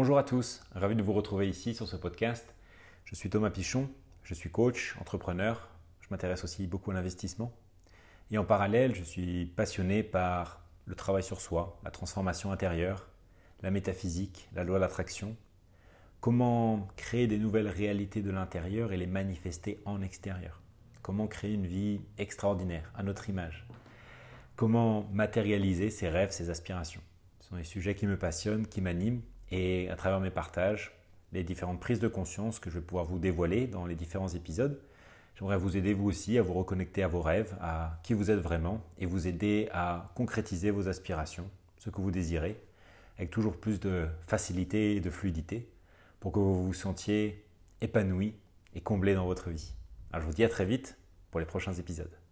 Bonjour à tous, ravi de vous retrouver ici sur ce podcast. Je suis Thomas Pichon, je suis coach, entrepreneur, je m'intéresse aussi beaucoup à l'investissement. Et en parallèle, je suis passionné par le travail sur soi, la transformation intérieure, la métaphysique, la loi de l'attraction. Comment créer des nouvelles réalités de l'intérieur et les manifester en extérieur. Comment créer une vie extraordinaire, à notre image. Comment matérialiser ses rêves, ses aspirations. Ce sont des sujets qui me passionnent, qui m'animent et à travers mes partages, les différentes prises de conscience que je vais pouvoir vous dévoiler dans les différents épisodes, j'aimerais vous aider vous aussi à vous reconnecter à vos rêves, à qui vous êtes vraiment et vous aider à concrétiser vos aspirations, ce que vous désirez, avec toujours plus de facilité et de fluidité pour que vous vous sentiez épanoui et comblé dans votre vie. Alors je vous dis à très vite pour les prochains épisodes.